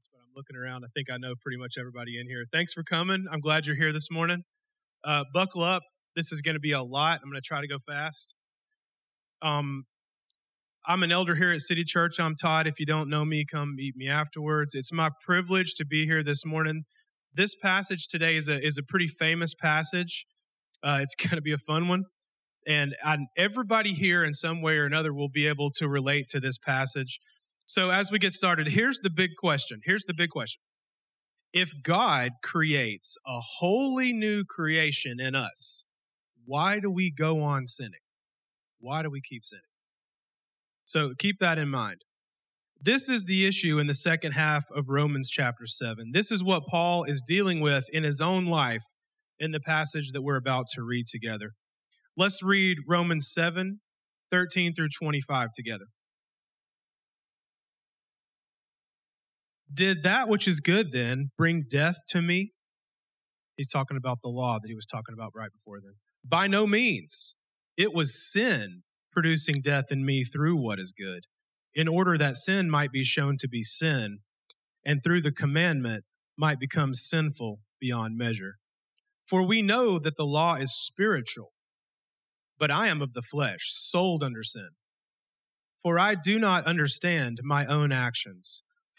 face, but I'm looking around. I think I know pretty much everybody in here. Thanks for coming. I'm glad you're here this morning. Uh, buckle up. This is going to be a lot. I'm going to try to go fast. Um, I'm an elder here at City Church. I'm Todd. If you don't know me, come meet me afterwards. It's my privilege to be here this morning. This passage today is a is a pretty famous passage. Uh, it's going to be a fun one, and I, everybody here in some way or another will be able to relate to this passage. So as we get started, here's the big question. Here's the big question. If God creates a wholly new creation in us, why do we go on sinning? Why do we keep sinning? So keep that in mind. This is the issue in the second half of Romans chapter 7. This is what Paul is dealing with in his own life in the passage that we're about to read together. Let's read Romans 7, 13 through 25 together. Did that which is good then bring death to me? He's talking about the law that he was talking about right before then. By no means. It was sin producing death in me through what is good, in order that sin might be shown to be sin, and through the commandment might become sinful beyond measure. For we know that the law is spiritual, but I am of the flesh, sold under sin. For I do not understand my own actions.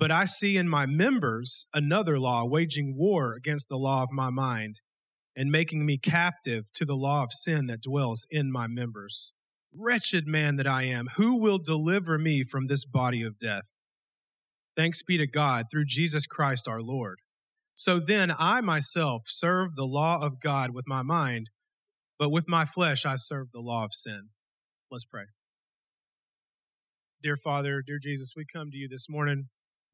But I see in my members another law waging war against the law of my mind and making me captive to the law of sin that dwells in my members. Wretched man that I am, who will deliver me from this body of death? Thanks be to God through Jesus Christ our Lord. So then I myself serve the law of God with my mind, but with my flesh I serve the law of sin. Let's pray. Dear Father, dear Jesus, we come to you this morning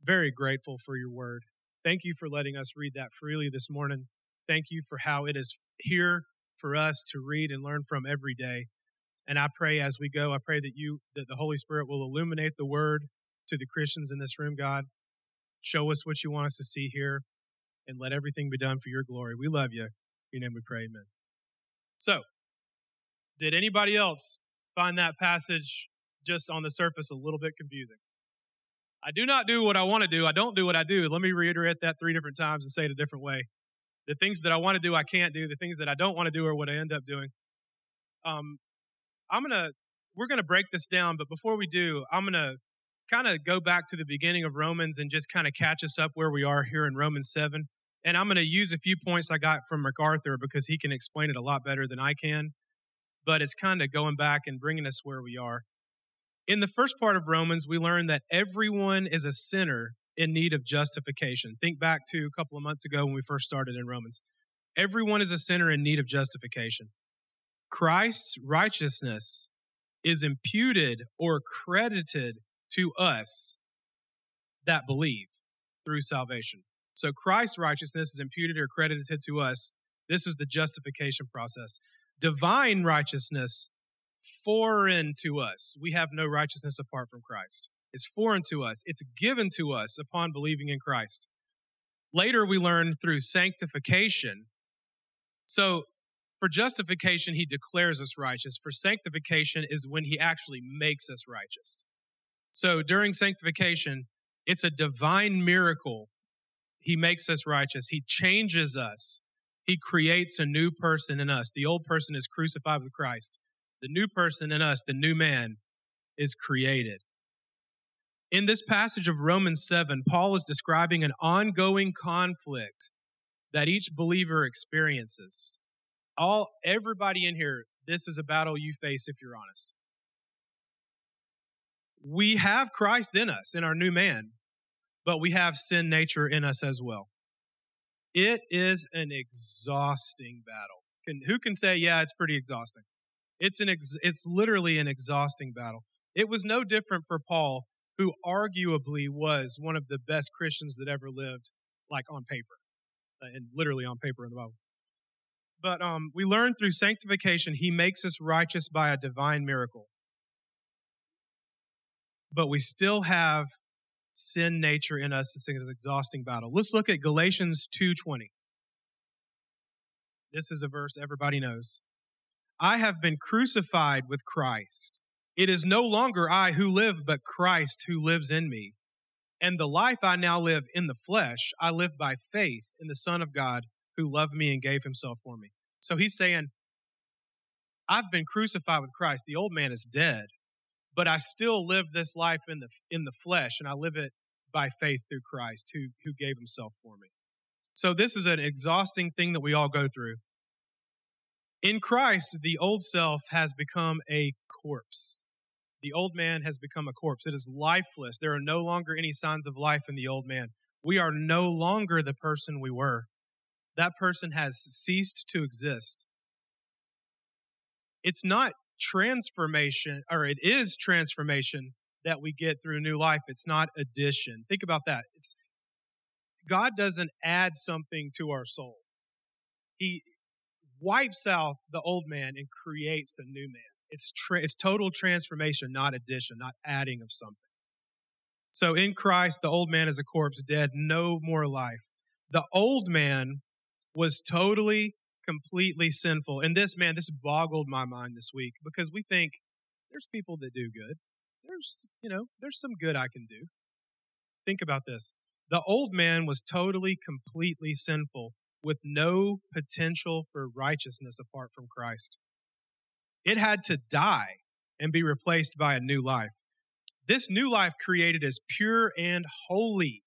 very grateful for your word. Thank you for letting us read that freely this morning. Thank you for how it is here for us to read and learn from every day. And I pray as we go, I pray that you, that the Holy Spirit will illuminate the word to the Christians in this room, God. Show us what you want us to see here and let everything be done for your glory. We love you. In your name we pray, amen. So, did anybody else find that passage just on the surface a little bit confusing? I do not do what I want to do. I don't do what I do. Let me reiterate that three different times and say it a different way. The things that I want to do, I can't do. The things that I don't want to do are what I end up doing. Um, I'm gonna, we're gonna break this down, but before we do, I'm gonna kind of go back to the beginning of Romans and just kind of catch us up where we are here in Romans 7. And I'm to use a few points I got from MacArthur because he can explain it a lot better than I can. But it's kind of going back and bringing us where we are. In the first part of Romans, we learn that everyone is a sinner in need of justification. Think back to a couple of months ago when we first started in Romans. Everyone is a sinner in need of justification. Christ's righteousness is imputed or credited to us that believe through salvation. So Christ's righteousness is imputed or credited to us. This is the justification process. Divine righteousness foreign to us. We have no righteousness apart from Christ. It's foreign to us. It's given to us upon believing in Christ. Later, we learn through sanctification. So, for justification, he declares us righteous. For sanctification is when he actually makes us righteous. So, during sanctification, it's a divine miracle. He makes us righteous. He changes us. He creates a new person in us. The old person is crucified with Christ the new person in us, the new man, is created. In this passage of Romans 7, Paul is describing an ongoing conflict that each believer experiences. All everybody in here, this is a battle you face if you're honest. We have Christ in us, in our new man, but we have sin nature in us as well. It is an exhausting battle. Can, who can say, yeah, it's pretty exhausting? It's an ex, it's literally an exhausting battle. It was no different for Paul, who arguably was one of the best Christians that ever lived, like on paper, uh, and literally on paper in the Bible. But um, we learn through sanctification, he makes us righteous by a divine miracle. But we still have sin nature in us. It's an exhausting battle. Let's look at Galatians 2.20. This is a verse everybody knows. I have been crucified with Christ. It is no longer I who live, but Christ who lives in me. And the life I now live in the flesh, I live by faith in the Son of God who loved me and gave himself for me. So he's saying, I've been crucified with Christ. The old man is dead, but I still live this life in the, in the flesh and I live it by faith through Christ who, who gave himself for me. So this is an exhausting thing that we all go through. In Christ, the old self has become a corpse. The old man has become a corpse. It is lifeless. There are no longer any signs of life in the old man. We are no longer the person we were that person has ceased to exist. It's not transformation, or it is transformation that we get through new life. It's not addition. Think about that. It's God doesn't add something to our soul. He wipes out the old man and creates a new man. It's tra- it's total transformation, not addition, not adding of something. So in Christ, the old man is a corpse, dead, no more life. The old man was totally, completely sinful. And this, man, this boggled my mind this week because we think there's people that do good. There's, you know, there's some good I can do. Think about this. The old man was totally, completely sinful with no potential for righteousness apart from Christ. It had to die and be replaced by a new life. This new life created is pure and holy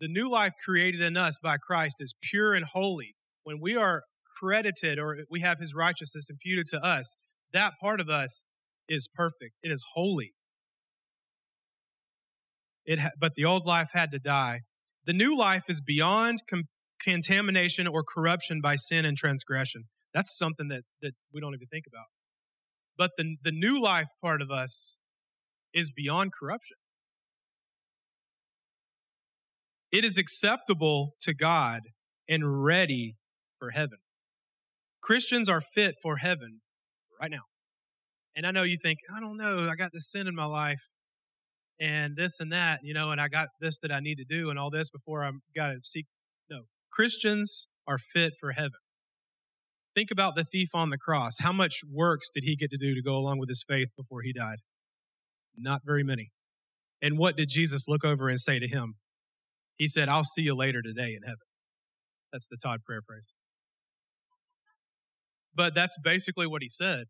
the new life created in us by Christ is pure and holy. When we are credited or we have his righteousness imputed to us, that part of us is perfect. It is holy. It ha- but the old life had to die. The new life is beyond com- contamination or corruption by sin and transgression. That's something that, that we don't even think about. But the, the new life part of us is beyond corruption. It is acceptable to God and ready for heaven. Christians are fit for heaven right now. And I know you think, I don't know, I got this sin in my life and this and that, you know, and I got this that I need to do and all this before I'm got to seek. Christians are fit for heaven. Think about the thief on the cross. How much works did he get to do to go along with his faith before he died? Not very many. And what did Jesus look over and say to him? He said, I'll see you later today in heaven. That's the Todd prayer phrase. But that's basically what he said.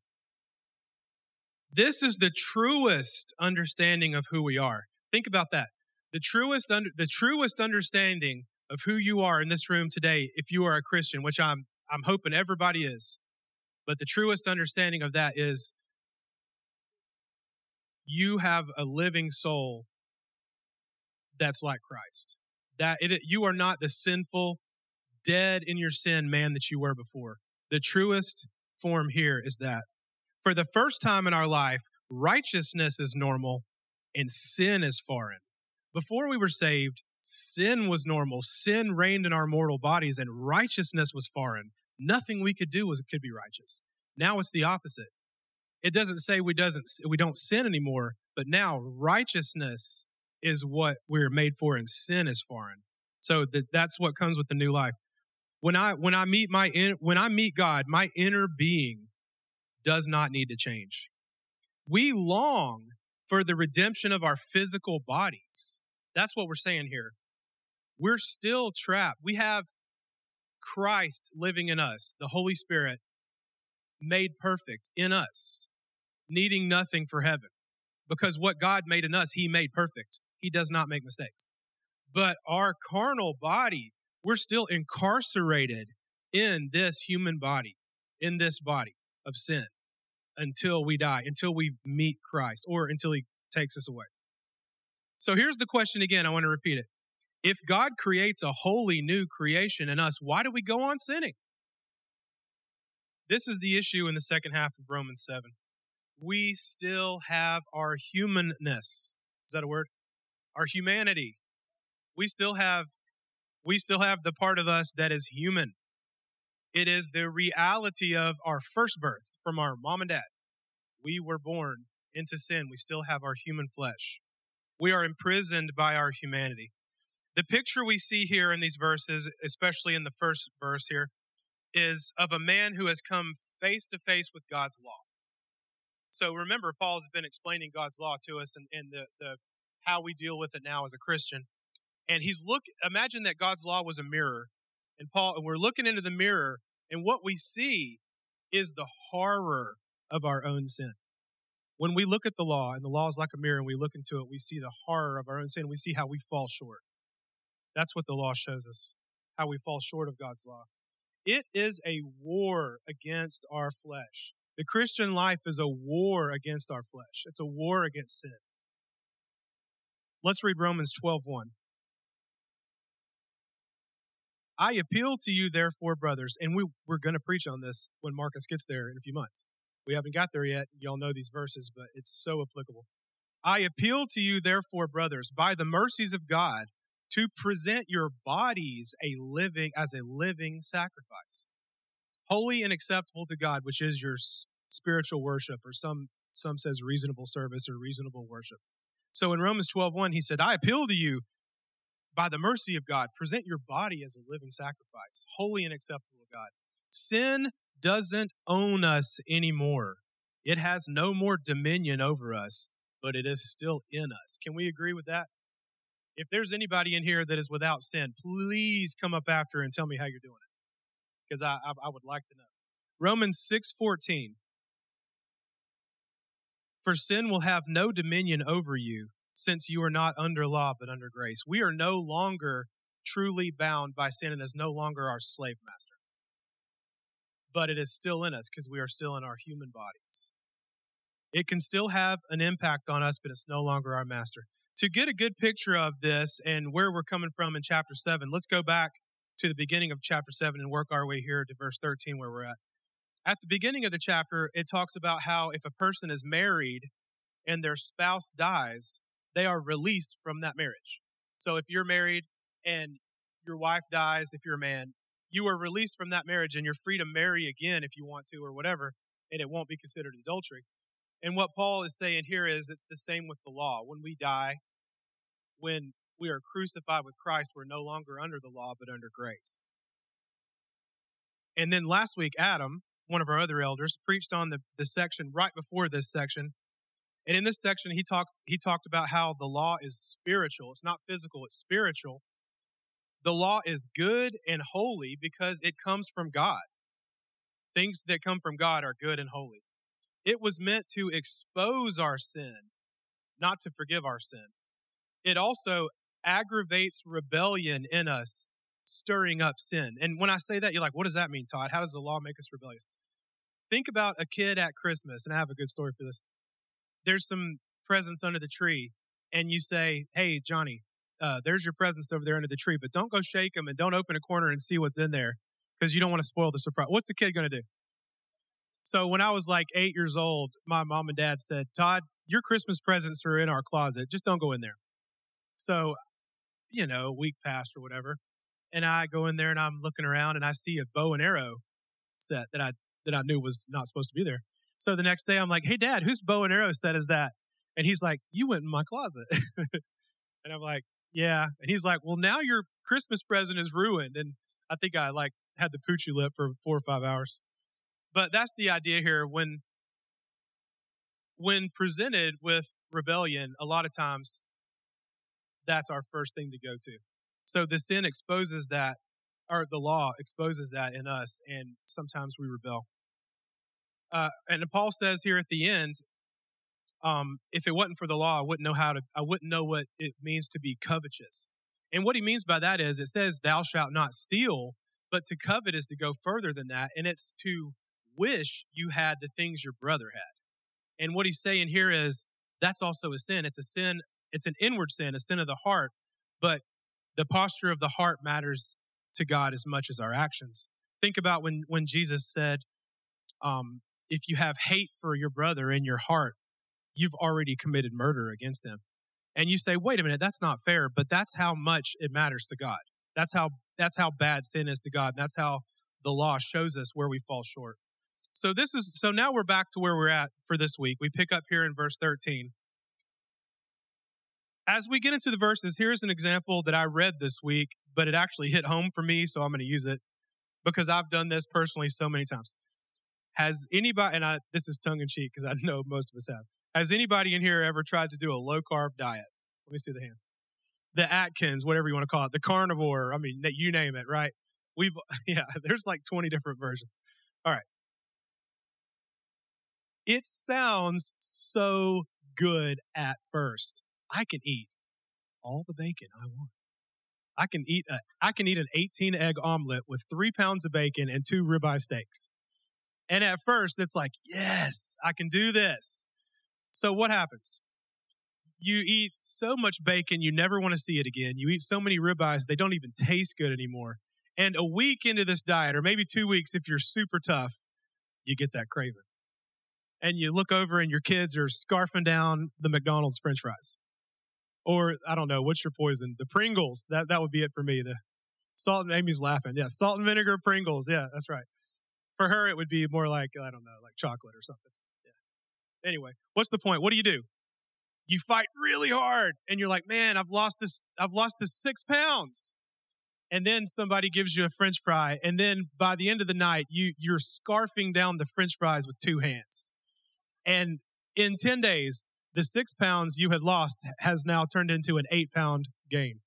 This is the truest understanding of who we are. Think about that. The truest, under, the truest understanding of who you are in this room today, if you are a Christian, which I'm, I'm hoping everybody is. But the truest understanding of that is you have a living soul that's like Christ that it, you are not the sinful, dead in your sin man that you were before. The truest form here is that for the first time in our life, righteousness is normal and sin is foreign. Before we were saved, sin was normal. Sin reigned in our mortal bodies and righteousness was foreign. Nothing we could do was could be righteous. Now it's the opposite. It doesn't say we doesn't we don't sin anymore, but now righteousness is what we're made for and sin is foreign. So that, that's what comes with the new life. When I, when I meet my, in, when I meet God, my inner being does not need to change. We long for the redemption of our physical bodies. That's what we're saying here. We're still trapped. We have Christ living in us, the Holy Spirit made perfect in us, needing nothing for heaven. Because what God made in us, He made perfect. He does not make mistakes. But our carnal body, we're still incarcerated in this human body, in this body of sin until we die, until we meet Christ, or until he takes us away. So here's the question again. I want to repeat it. If God creates a wholly new creation in us, why do we go on sinning? This is the issue in the second half of Romans 7. We still have our humanness. Is that a word? Our humanity. We still have we still have the part of us that is human. It is the reality of our first birth from our mom and dad. We were born into sin. We still have our human flesh. We are imprisoned by our humanity. The picture we see here in these verses, especially in the first verse here, is of a man who has come face to face with God's law. So remember, Paul's been explaining God's law to us and, and the, the how we deal with it now as a Christian. And he's look imagine that God's law was a mirror and Paul, and we're looking into the mirror, and what we see is the horror of our own sin. When we look at the law, and the law is like a mirror, and we look into it, we see the horror of our own sin. We see how we fall short. That's what the law shows us, how we fall short of God's law. It is a war against our flesh. The Christian life is a war against our flesh. It's a war against sin. Let's read Romans 12 1. I appeal to you, therefore, brothers, and we, we're going to preach on this when Marcus gets there in a few months. We haven't got there yet. Y'all know these verses, but it's so applicable. I appeal to you, therefore, brothers, by the mercies of God, to present your bodies a living as a living sacrifice, holy and acceptable to God, which is your spiritual worship, or some some says reasonable service or reasonable worship. So in Romans 12:1, he said, I appeal to you, by the mercy of God, present your body as a living sacrifice, holy and acceptable to God. Sin doesn't own us anymore. It has no more dominion over us, but it is still in us. Can we agree with that? If there's anybody in here that is without sin, please come up after and tell me how you're doing it, because I, I, I would like to know. Romans six fourteen. For sin will have no dominion over you, since you are not under law but under grace. We are no longer truly bound by sin and is no longer our slave master. But it is still in us because we are still in our human bodies. It can still have an impact on us, but it's no longer our master. To get a good picture of this and where we're coming from in chapter 7, let's go back to the beginning of chapter 7 and work our way here to verse 13 where we're at. At the beginning of the chapter, it talks about how if a person is married and their spouse dies, they are released from that marriage. So if you're married and your wife dies, if you're a man, you are released from that marriage and you're free to marry again if you want to or whatever, and it won't be considered adultery. And what Paul is saying here is it's the same with the law. When we die, when we are crucified with Christ, we're no longer under the law, but under grace. And then last week, Adam, one of our other elders, preached on the, the section right before this section and in this section, he talks he talked about how the law is spiritual. It's not physical, it's spiritual. The law is good and holy because it comes from God. Things that come from God are good and holy. It was meant to expose our sin, not to forgive our sin. It also aggravates rebellion in us, stirring up sin. And when I say that, you're like, what does that mean, Todd? How does the law make us rebellious? Think about a kid at Christmas, and I have a good story for this there's some presents under the tree and you say, Hey, Johnny, uh, there's your presents over there under the tree, but don't go shake them and don't open a corner and see what's in there because you don't want to spoil the surprise. What's the kid going to do? So when I was like eight years old, my mom and dad said, Todd, your Christmas presents are in our closet. Just don't go in there. So, you know, a week passed or whatever. And I go in there and I'm looking around and I see a bow and arrow set that I, that I knew was not supposed to be there. So the next day I'm like, Hey dad, whose bow and arrow set is that? And he's like, You went in my closet. and I'm like, Yeah. And he's like, Well, now your Christmas present is ruined. And I think I like had the poochy lip for four or five hours. But that's the idea here. When when presented with rebellion, a lot of times that's our first thing to go to. So the sin exposes that, or the law exposes that in us, and sometimes we rebel. Uh, and Paul says here at the end, um, if it wasn't for the law, I wouldn't know how to, I wouldn't know what it means to be covetous. And what he means by that is it says, thou shalt not steal, But to covet is to go further than that, and it's to wish you had the things your brother had. And what he's saying here is that's also a sin. It's a sin, it's an inward sin, a sin of the heart, but the posture of the heart matters to God as much as our actions. Think about when, when Jesus said, um, if you have hate for your brother in your heart, you've already committed murder against him. And you say, wait a minute, that's not fair, but that's how much it matters to God. That's how, that's how bad sin is to God. That's how the law shows us where we fall short. So this is, so now we're back to where we're at for this week. We pick up here in verse 13. As we get into the verses, here's an example that I read this week, but it actually hit home for me, so I'm going to use it because I've done this personally so many times. Has anybody, and I, this is tongue in cheek because I know most of us have, has anybody in here ever tried to do a low carb diet? Let me see the hands. The Atkins, whatever you want to call it, the carnivore. I mean, you name it, right? We've, yeah, there's like 20 different versions. All right. It sounds so good at first. I can eat all the bacon I want. I can eat a, I can eat an 18 egg omelet with three pounds of bacon and two ribeye steaks. And at first, it's like, yes, I can do this. So what happens? You eat so much bacon, you never want to see it again. You eat so many ribeyes, they don't even taste good anymore. And a week into this diet, or maybe two weeks if you're super tough, you get that craving. And you look over and your kids are scarfing down the McDonald's french fries. Or I don't know, what's your poison? The Pringles. That that would be it for me. The salt and Amy's laughing. Yeah, salt and vinegar Pringles. Yeah, that's right. For her, it would be more like, I don't know, like chocolate or something. Anyway, what's the point? What do you do? You fight really hard and you're like, man, I've lost this, I've lost this six pounds. And then somebody gives you a french fry. And then by the end of the night, you, you're scarfing down the french fries with two hands. And in 10 days, the six pounds you had lost has now turned into an eight pound gain.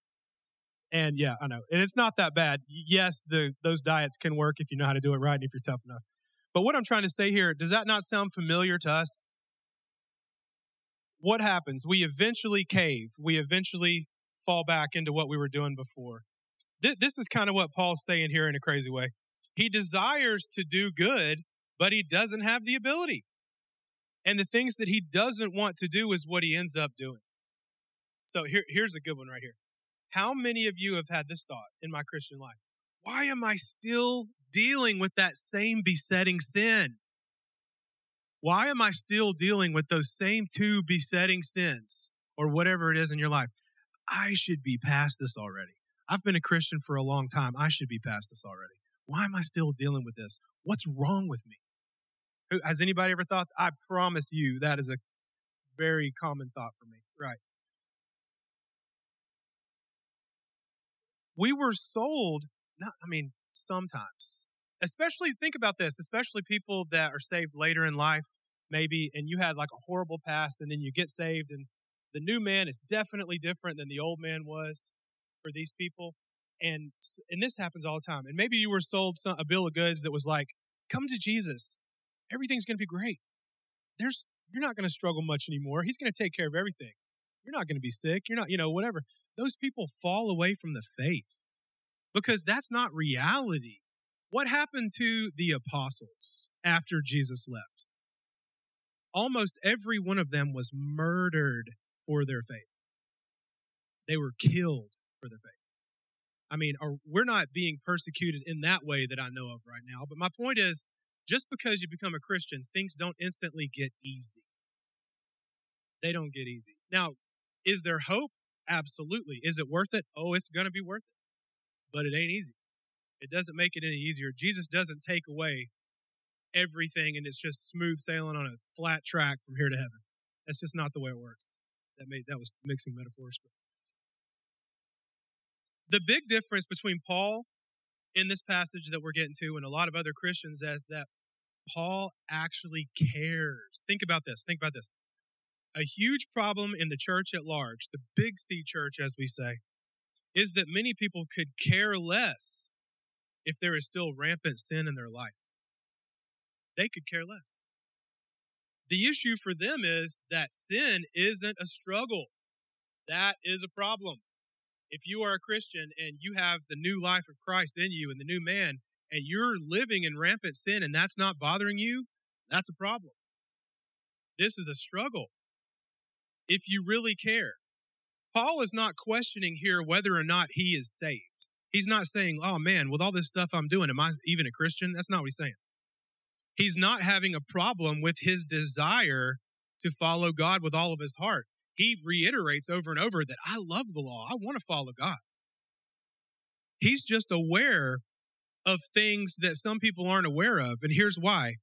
And yeah, I know. And it's not that bad. Yes, the those diets can work if you know how to do it right and if you're tough enough. But what I'm trying to say here, does that not sound familiar to us? What happens? We eventually cave. We eventually fall back into what we were doing before. Th- this is kind of what Paul's saying here in a crazy way. He desires to do good, but he doesn't have the ability. And the things that he doesn't want to do is what he ends up doing. So here, here's a good one right here. How many of you have had this thought in my Christian life? Why am I still dealing with that same besetting sin? Why am I still dealing with those same two besetting sins or whatever it is in your life? I should be past this already. I've been a Christian for a long time. I should be past this already. Why am I still dealing with this? What's wrong with me? Has anybody ever thought? I promise you that is a very common thought for me. Right. we were sold not i mean sometimes especially think about this especially people that are saved later in life maybe and you had like a horrible past and then you get saved and the new man is definitely different than the old man was for these people and and this happens all the time and maybe you were sold some, a bill of goods that was like come to jesus. Everything's going to be great. There's you're not going to struggle much anymore. He's going to take care of everything. You're not going to be sick. You're not you know whatever. Those people fall away from the faith because that's not reality. What happened to the apostles after Jesus left? Almost every one of them was murdered for their faith. They were killed for their faith. I mean, we're not being persecuted in that way that I know of right now. But my point is, just because you become a Christian, things don't instantly get easy. They don't get easy. Now, is there hope? Absolutely. Is it worth it? Oh, it's going to be worth it. But it ain't easy. It doesn't make it any easier. Jesus doesn't take away everything and it's just smooth sailing on a flat track from here to heaven. That's just not the way it works. That made that was mixing metaphors. But the big difference between Paul in this passage that we're getting to and a lot of other Christians is that Paul actually cares. Think about this. Think about this a huge problem in the church at large, the big C church, as we say, is that many people could care less if there is still rampant sin in their life. They could care less. The issue for them is that sin isn't a struggle. That is a problem. If you are a Christian and you have the new life of Christ in you and the new man, and you're living in rampant sin and that's not bothering you, that's a problem. This is a struggle. If you really care, Paul is not questioning here whether or not he is saved. He's not saying, oh man, with all this stuff I'm doing, am I even a Christian? That's not what he's saying. He's not having a problem with his desire to follow God with all of his heart. He reiterates over and over that I love the law. I want to follow God. He's just aware of things that some people aren't aware of. And here's why.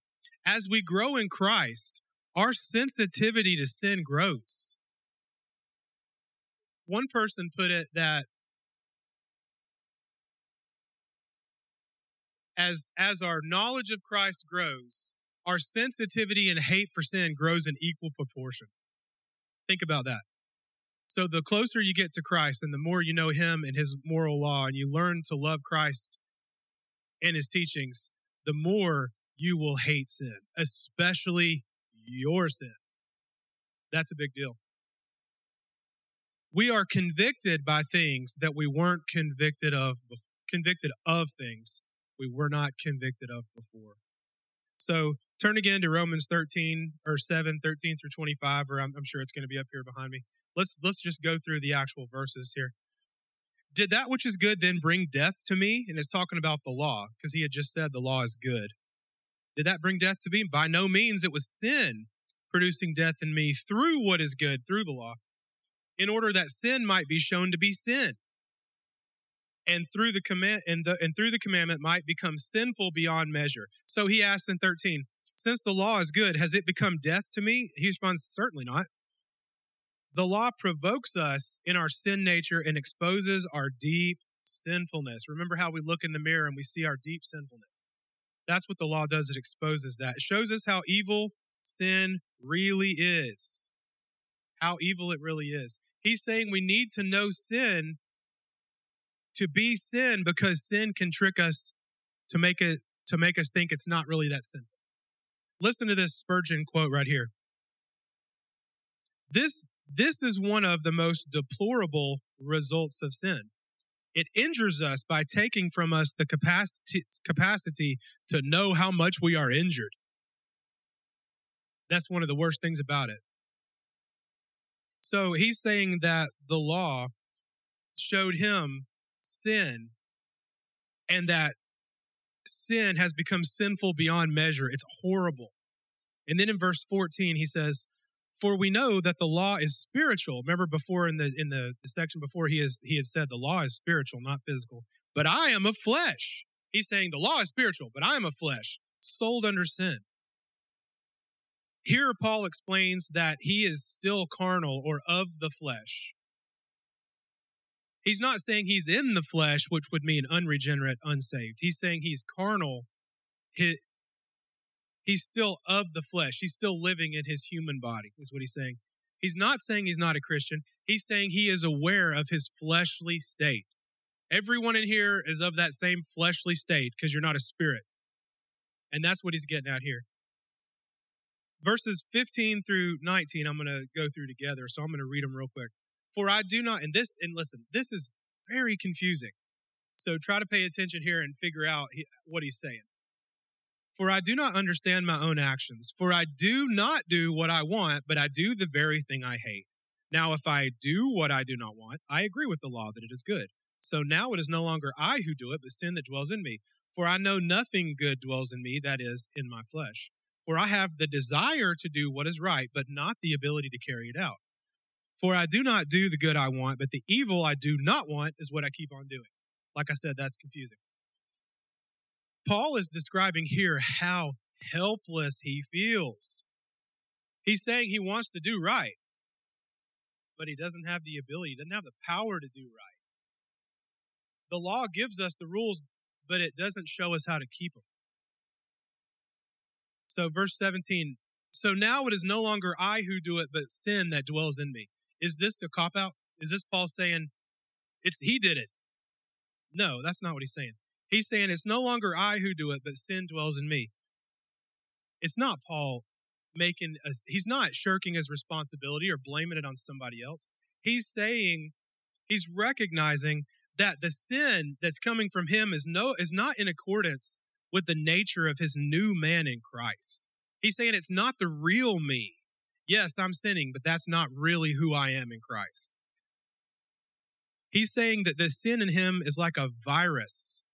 As we grow in Christ, our sensitivity to sin grows. One person put it that as as our knowledge of Christ grows, our sensitivity and hate for sin grows in equal proportion. Think about that. So the closer you get to Christ and the more you know him and his moral law and you learn to love Christ and his teachings, the more you will hate sin, especially your sin. That's a big deal. We are convicted by things that we weren't convicted of, convicted of things we were not convicted of before. So turn again to Romans 13 or 7, 13 through 25, or I'm, I'm sure it's going to be up here behind me. Let's, let's just go through the actual verses here. Did that which is good then bring death to me? And it's talking about the law because he had just said the law is good. Did that bring death to me? By no means. It was sin producing death in me through what is good, through the law, in order that sin might be shown to be sin and through the command and the and through the commandment might become sinful beyond measure. So he asks in 13, since the law is good, has it become death to me? He responds, certainly not. The law provokes us in our sin nature and exposes our deep sinfulness. Remember how we look in the mirror and we see our deep sinfulness. That's what the law does. It exposes that. It shows us how evil sin really is. How evil it really is. He's saying we need to know sin to be sin because sin can trick us to make it to make us think it's not really that sinful. Listen to this Spurgeon quote right here. This this is one of the most deplorable results of sin. It injures us by taking from us the capacity, capacity to know how much we are injured. That's one of the worst things about it. So he's saying that the law showed him sin and that sin has become sinful beyond measure. It's horrible. And then in verse 14, he says, For we know that the law is spiritual. Remember before in the in the, the section before he is he had said the law is spiritual, not physical. But I am of flesh. He's saying the law is spiritual, but I am of flesh, sold under sin. Here Paul explains that he is still carnal or of the flesh. He's not saying he's in the flesh, which would mean unregenerate, unsaved. He's saying he's carnal. He, he's still of the flesh. He's still living in his human body, is what he's saying. He's not saying he's not a Christian. He's saying he is aware of his fleshly state. Everyone in here is of that same fleshly state because you're not a spirit. And that's what he's getting at here. Verses 15 through 19, I'm going to go through together. So I'm going to read them real quick. For I do not, and this, and listen, this is very confusing. So try to pay attention here and figure out what he's saying. For I do not understand my own actions. For I do not do what I want, but I do the very thing I hate. Now, if I do what I do not want, I agree with the law that it is good. So now it is no longer I who do it, but sin that dwells in me. For I know nothing good dwells in me, that is, in my flesh. For I have the desire to do what is right, but not the ability to carry it out. For I do not do the good I want, but the evil I do not want is what I keep on doing. Like I said, that's confusing. Paul is describing here how helpless he feels. He's saying he wants to do right, but he doesn't have the ability, doesn't have the power to do right. The law gives us the rules, but it doesn't show us how to keep them. So, verse 17 So now it is no longer I who do it, but sin that dwells in me. Is this a cop out? Is this Paul saying it's he did it? No, that's not what he's saying. He's saying it's no longer I who do it, but sin dwells in me. It's not Paul making a, he's not shirking his responsibility or blaming it on somebody else. He's saying He's recognizing that the sin that's coming from him is no is not in accordance with the nature of his new man in Christ. He's saying it's not the real me. Yes, I'm sinning, but that's not really who I am in Christ. He's saying that the sin in him is like a virus.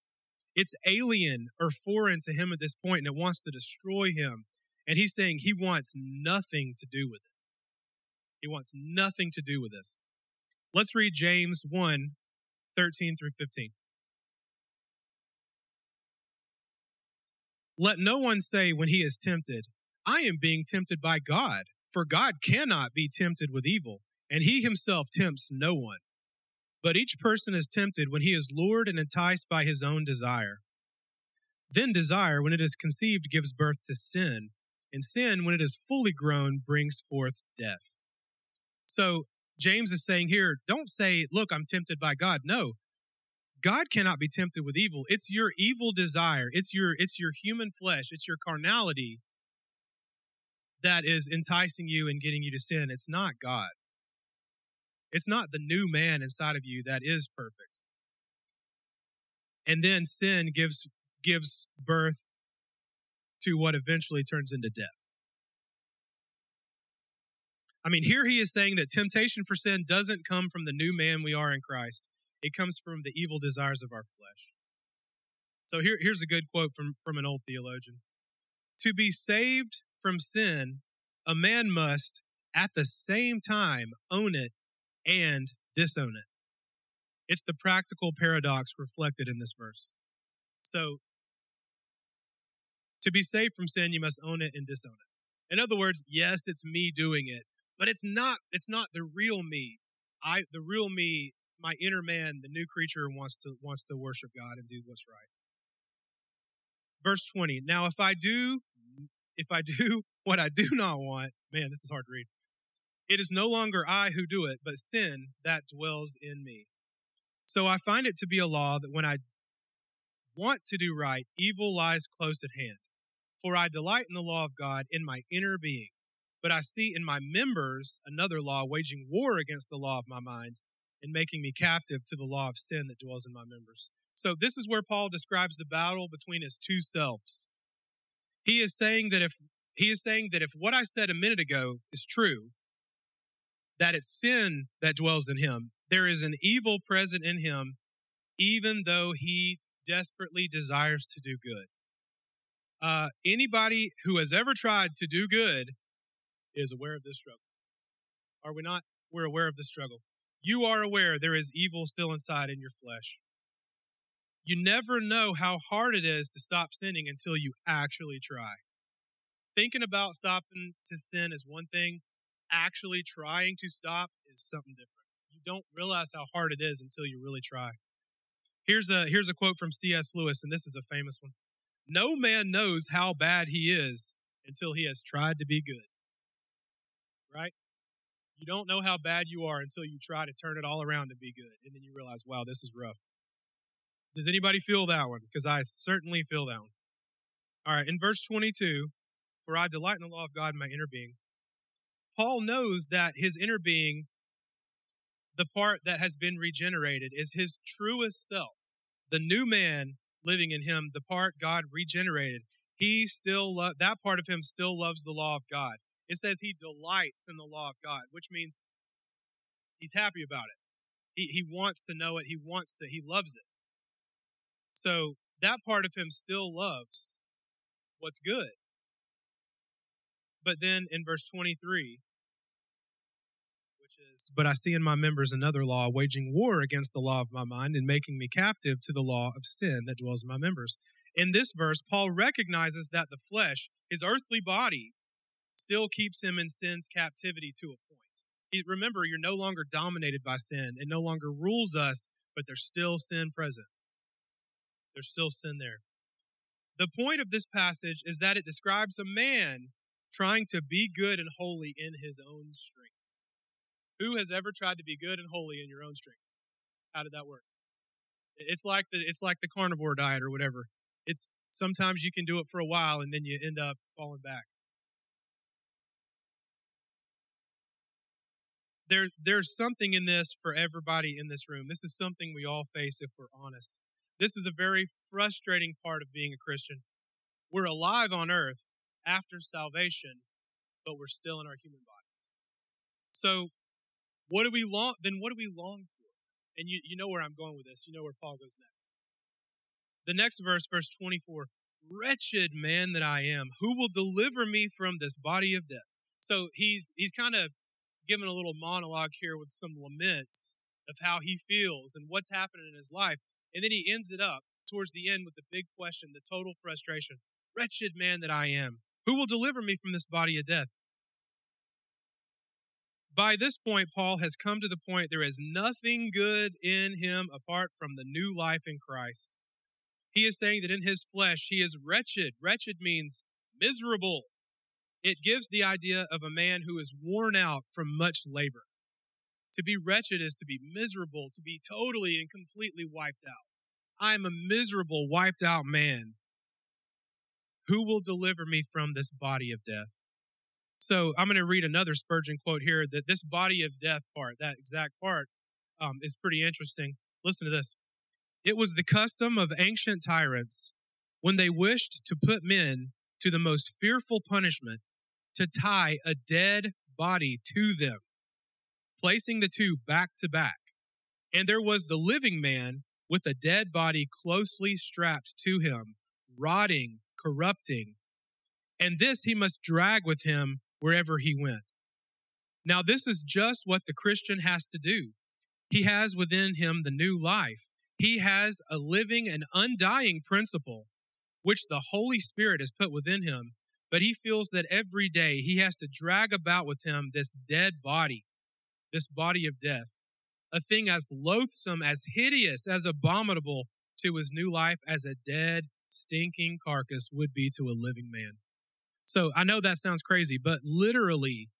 It's alien or foreign to him at this point and it wants to destroy him. And he's saying he wants nothing to do with it. He wants nothing to do with this. Let's read James 1 13 through 15. Let no one say when he is tempted, I am being tempted by God, for God cannot be tempted with evil, and he himself tempts no one. But each person is tempted when he is lured and enticed by his own desire. Then desire, when it is conceived, gives birth to sin, and sin, when it is fully grown, brings forth death. So James is saying here, don't say, look, I'm tempted by God. No. God cannot be tempted with evil. It's your evil desire. It's your it's your human flesh. It's your carnality that is enticing you and getting you to sin. It's not God. It's not the new man inside of you that is perfect. And then sin gives gives birth to what eventually turns into death. I mean, here he is saying that temptation for sin doesn't come from the new man we are in Christ. It comes from the evil desires of our flesh. So here, here's a good quote from, from an old theologian. To be saved from sin, a man must at the same time own it and disown it. It's the practical paradox reflected in this verse. So, to be saved from sin, you must own it and disown it. In other words, yes, it's me doing it, but it's not it's not the real me. I the real me, my inner man, the new creature wants to wants to worship God and do what's right. Verse 20. Now if I do if I do what I do not want, man, this is hard to read. It is no longer I who do it, but sin that dwells in me. So I find it to be a law that when I want to do right, evil lies close at hand. For I delight in the law of God in my inner being. But I see in my members another law waging war against the law of my mind and making me captive to the law of sin that dwells in my members. So this is where Paul describes the battle between his two selves. He is saying that if he is saying that if what I said a minute ago is true, that it's sin that dwells in him. There is an evil present in him, even though he desperately desires to do good. Uh, anybody who has ever tried to do good is aware of this struggle. Are we not? We're aware of this struggle. You are aware there is evil still inside in your flesh. You never know how hard it is to stop sinning until you actually try. Thinking about stopping to sin is one thing, actually trying to stop is something different. You don't realize how hard it is until you really try. Here's a here's a quote from C.S. Lewis, and this is a famous one. No man knows how bad he is until he has tried to be good. Right? You don't know how bad you are until you try to turn it all around and be good. And then you realize, wow, this is rough. Does anybody feel that one? Because I certainly feel that one. All right, in verse 22, for I delight in the law of God in my inner being. Paul knows that his inner being, the part that has been regenerated, is his truest self. The new man living in him, the part God regenerated. He still lo- that part of him still loves the law of God. It says he delights in the law of God, which means he's happy about it. He he wants to know it. He wants to. He loves it. So that part of him still loves what's good. But then in verse 23, which is, But I see in my members another law, waging war against the law of my mind and making me captive to the law of sin that dwells in my members. In this verse, Paul recognizes that the flesh, his earthly body, still keeps him in sin's captivity to a point. He, remember, you're no longer dominated by sin. It no longer rules us, but there's still sin present. There's still sin there. The point of this passage is that it describes a man trying to be good and holy in his own strength. Who has ever tried to be good and holy in your own strength? How did that work? It's like the it's like the carnivore diet or whatever. It's sometimes you can do it for a while and then you end up falling back. there there's something in this for everybody in this room. This is something we all face if we're honest. This is a very frustrating part of being a Christian. We're alive on earth after salvation, but we're still in our human bodies. So what do we long then what do we long for? And you, you know where I'm going with this. You know where Paul goes next. The next verse, verse 24, wretched man that I am, who will deliver me from this body of death? So he's he's kind of giving a little monologue here with some laments of how he feels and what's happening in his life. And then he ends it up towards the end with the big question, the total frustration. Wretched man that I am, who will deliver me from this body of death? By this point, Paul has come to the point there is nothing good in him apart from the new life in Christ. He is saying that in his flesh, he is wretched. Wretched means miserable. It gives the idea of a man who is worn out from much labor. To be wretched is to be miserable, to be totally and completely wiped out. I am a miserable, wiped out man. Who will deliver me from this body of death? So I'm going to read another Spurgeon quote here that this body of death part, that exact part, um, is pretty interesting. Listen to this. It was the custom of ancient tyrants when they wished to put men to the most fearful punishment to tie a dead body to them, placing the two back to back. And there was the living man with a dead body closely strapped to him, rotting, corrupting. And this he must drag with him wherever he went. Now, this is just what the Christian has to do. He has within him the new life. He has a living and undying principle, which the Holy Spirit has put within him but he feels that every day he has to drag about with him this dead body, this body of death, a thing as loathsome, as hideous, as abominable to his new life as a dead, stinking carcass would be to a living man. So I know that sounds crazy, but literally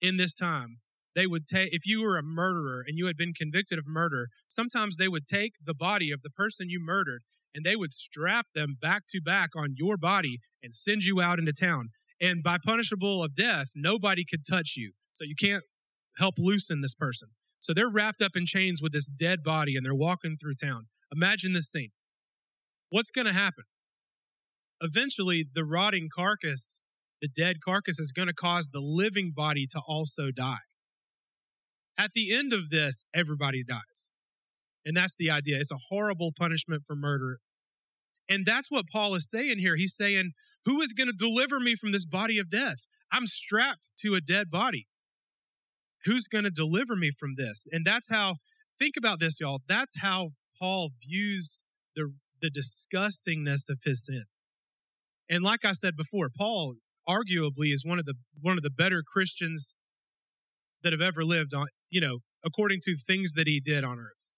in this time, they would take, if you were a murderer and you had been convicted of murder, sometimes they would take the body of the person you murdered and they would strap them back to back on your body and send you out into town. And by punishable of death, nobody could touch you. So you can't help loosen this person. So they're wrapped up in chains with this dead body and they're walking through town. Imagine this scene. What's going to happen? Eventually, the rotting carcass, the dead carcass, is going to cause the living body to also die. At the end of this, everybody dies. And that's the idea. It's a horrible punishment for murder and that's what Paul is saying here. He's saying, Who is going to deliver me from this body of death? I'm strapped to a dead body. Who's going to deliver me from this? And that's how, think about this, y'all. That's how Paul views the, the disgustingness of his sin. And like I said before, Paul arguably is one of the one of the better Christians that have ever lived on, you know, according to things that he did on earth.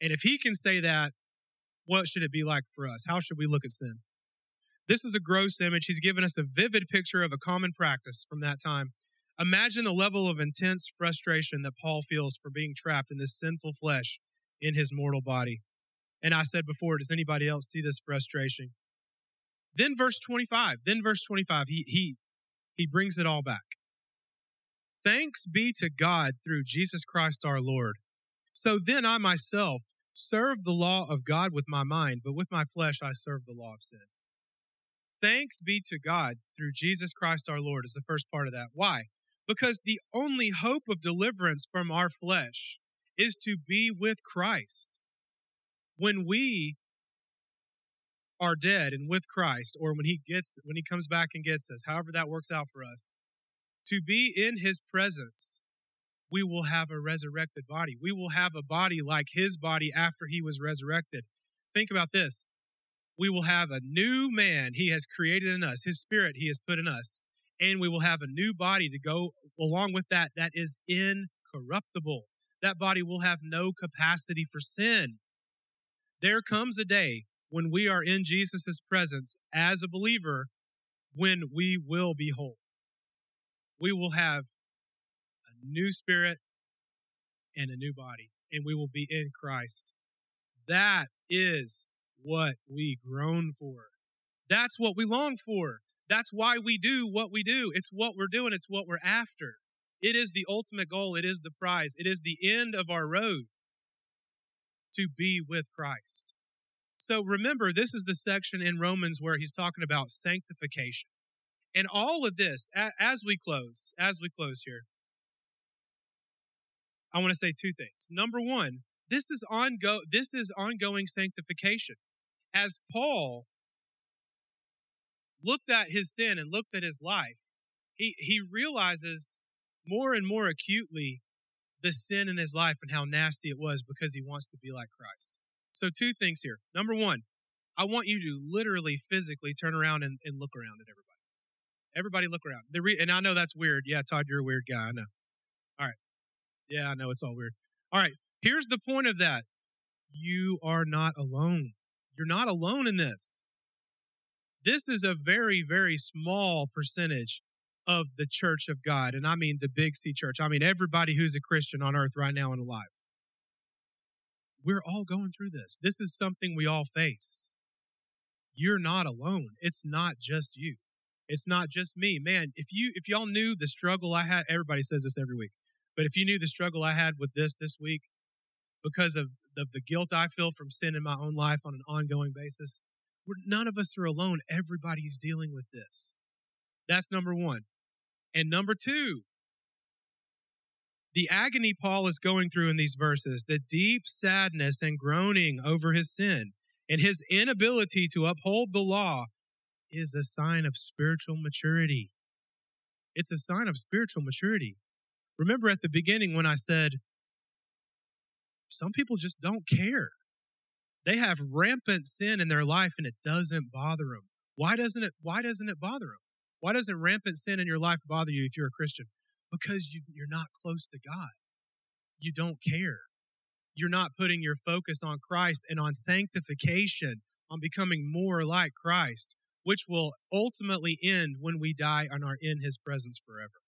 And if he can say that what should it be like for us? How should we look at sin? This is a gross image. He's given us a vivid picture of a common practice from that time. Imagine the level of intense frustration that Paul feels for being trapped in this sinful flesh in his mortal body. And I said before, does anybody else see this frustration? Then verse 25, then verse 25, he, he, he brings it all back. Thanks be to God through Jesus Christ our Lord. So then I myself serve the law of God with my mind, but with my flesh I serve the law of sin. Thanks be to God through Jesus Christ our Lord is the first part of that. Why? Because the only hope of deliverance from our flesh is to be with Christ. When we are dead and with Christ, or when he gets when he comes back and gets us, however that works out for us, to be in his presence we will have a resurrected body. We will have a body like his body after he was resurrected. Think about this. We will have a new man he has created in us, his spirit he has put in us, and we will have a new body to go along with that that is incorruptible. That body will have no capacity for sin. There comes a day when we are in Jesus' presence as a believer when we will be whole. We will have a new spirit and a new body, and we will be in Christ. That is what we groan for. That's what we long for. That's why we do what we do. It's what we're doing. It's what we're after. It is the ultimate goal. It is the prize. It is the end of our road to be with Christ. So remember, this is the section in Romans where he's talking about sanctification. And all of this, as we close, as we close here, I want to say two things. Number one, this is ongo this is ongoing sanctification. As Paul looked at his sin and looked at his life, he, he realizes more and more acutely the sin in his life and how nasty it was because he wants to be like Christ. So, two things here. Number one, I want you to literally physically turn around and, and look around at everybody. Everybody look around. Re- and I know that's weird. Yeah, Todd, you're a weird guy. I know. All right. Yeah, I know it's all weird. All right. Here's the point of that you are not alone. You're not alone in this. This is a very, very small percentage of the church of God. And I mean the big C church. I mean everybody who's a Christian on earth right now and alive. We're all going through this. This is something we all face. You're not alone. It's not just you. It's not just me. Man, if you if y'all knew the struggle I had, everybody says this every week. But if you knew the struggle I had with this this week because of the, the guilt I feel from sin in my own life on an ongoing basis, none of us are alone. Everybody is dealing with this. That's number one. And number two, the agony Paul is going through in these verses, the deep sadness and groaning over his sin and his inability to uphold the law is a sign of spiritual maturity. It's a sign of spiritual maturity. Remember at the beginning when I said, some people just don't care. They have rampant sin in their life and it doesn't bother them. Why doesn't it, why doesn't it bother them? Why doesn't rampant sin in your life bother you if you're a Christian? Because you, you're not close to God. You don't care. You're not putting your focus on Christ and on sanctification, on becoming more like Christ, which will ultimately end when we die and are in his presence forever.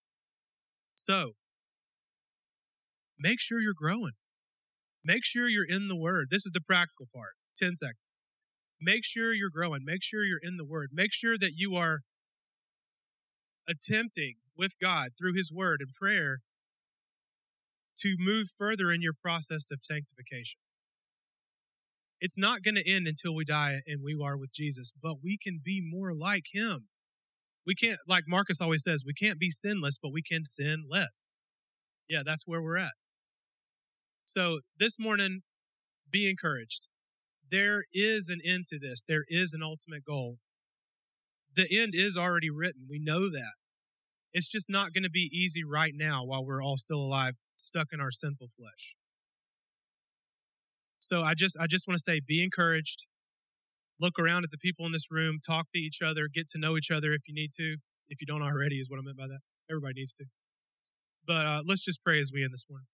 So, make sure you're growing. Make sure you're in the Word. This is the practical part 10 seconds. Make sure you're growing. Make sure you're in the Word. Make sure that you are attempting with God through His Word and prayer to move further in your process of sanctification. It's not going to end until we die and we are with Jesus, but we can be more like Him. We can't, like Marcus always says, we can't be sinless, but we can sin less. Yeah, that's where we're at. So this morning, be encouraged. There is an end to this. There is an ultimate goal. The end is already written. We know that. It's just not going to be easy right now while we're all still alive, stuck in our sinful flesh. So I just I just want to say be encouraged. Look around at the people in this room, talk to each other, get to know each other if you need to. If you don't already is what I meant by that. Everybody needs to. But uh, let's just pray as we end this morning.